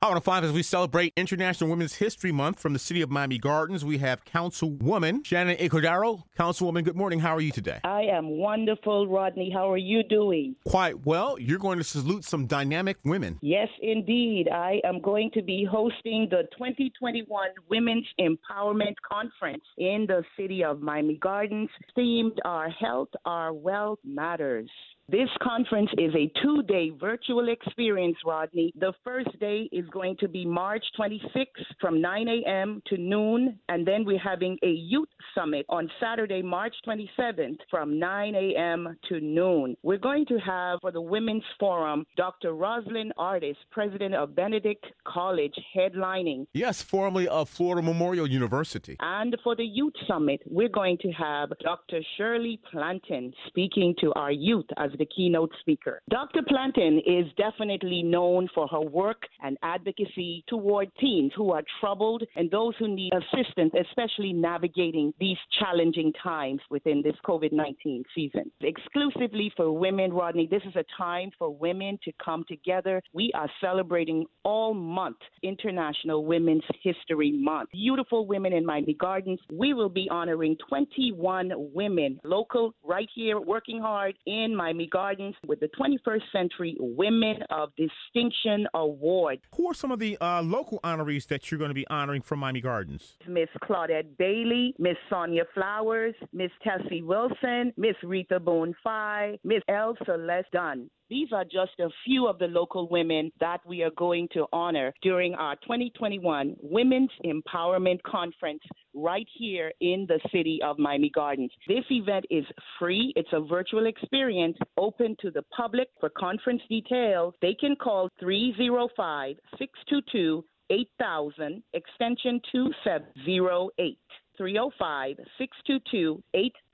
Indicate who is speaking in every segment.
Speaker 1: Hour to five as we celebrate International Women's History Month from the city of Miami Gardens. We have Councilwoman Shannan Ighodaro. Councilwoman, good morning. How are you today?
Speaker 2: I am wonderful, Rodney. How are you doing?
Speaker 1: Quite well. You're going to salute some dynamic women.
Speaker 2: Yes, indeed. I am going to be hosting the 2021 Women's Empowerment Conference in the city of Miami Gardens, themed Our Health, Our Wealth Matters. This conference is a two day virtual experience, Rodney. The first day is going to be March 26th from 9 a.m. to noon, and then we're having a youth summit on Saturday, March 27th from 9 a.m. to noon. We're going to have for the Women's Forum Dr. Roslyn Artis, president of Benedict College, headlining.
Speaker 1: Yes, formerly of Florida Memorial University.
Speaker 2: And for the Youth Summit, we're going to have Dr. Shirley Plantin speaking to our youth as the keynote speaker. Dr. Plantin is definitely known for her work and advocacy toward teens who are troubled and those who need assistance, especially navigating these challenging times within this COVID 19 season. Exclusively for women, Rodney, this is a time for women to come together. We are celebrating all month International Women's History Month. Beautiful women in Miami Gardens. We will be honoring 21 women, local, right here, working hard in Miami Gardens with the 21st Century Women of Distinction Award.
Speaker 1: Who are some of the uh, local honorees that you're going to be honoring from Miami Gardens?
Speaker 2: Miss Claudette Bailey, Miss Sonia Flowers, Miss Tessie Wilson, Miss Rita Bonfi, Miss L. Celeste Dunn. These are just a few of the local women that we are going to honor during our 2021 Women's Empowerment Conference right here in the city of Miami Gardens. This event is free. It's a virtual experience open to the public. For conference details, they can call 305 622 8000 extension 2708. 305 622 8000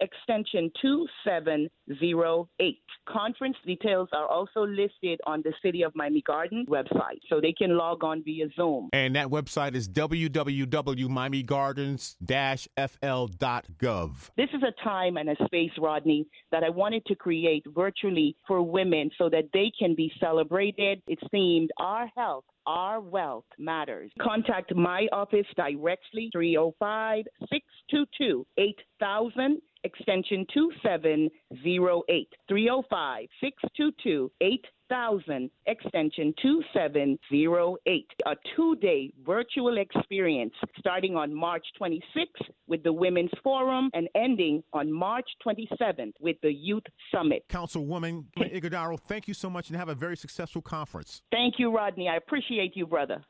Speaker 2: extension 2708. Conference details are also listed on the City of Miami Garden website, so they can log on via Zoom.
Speaker 1: And that website is www.miamigardens-fl.gov.
Speaker 2: This is a time and a space, Rodney, that I wanted to create virtually for women so that they can be celebrated. It's themed Our Health our wealth matters. Contact my office directly, 305 622 8000 extension 2708 305 622 8000 extension 2708 a two-day virtual experience starting on March 26th with the Women's Forum and ending on March 27th with the Youth Summit.
Speaker 1: Councilwoman Ighodaro, thank you so much and have a very successful conference.
Speaker 2: Thank you, Rodney. I appreciate you, brother.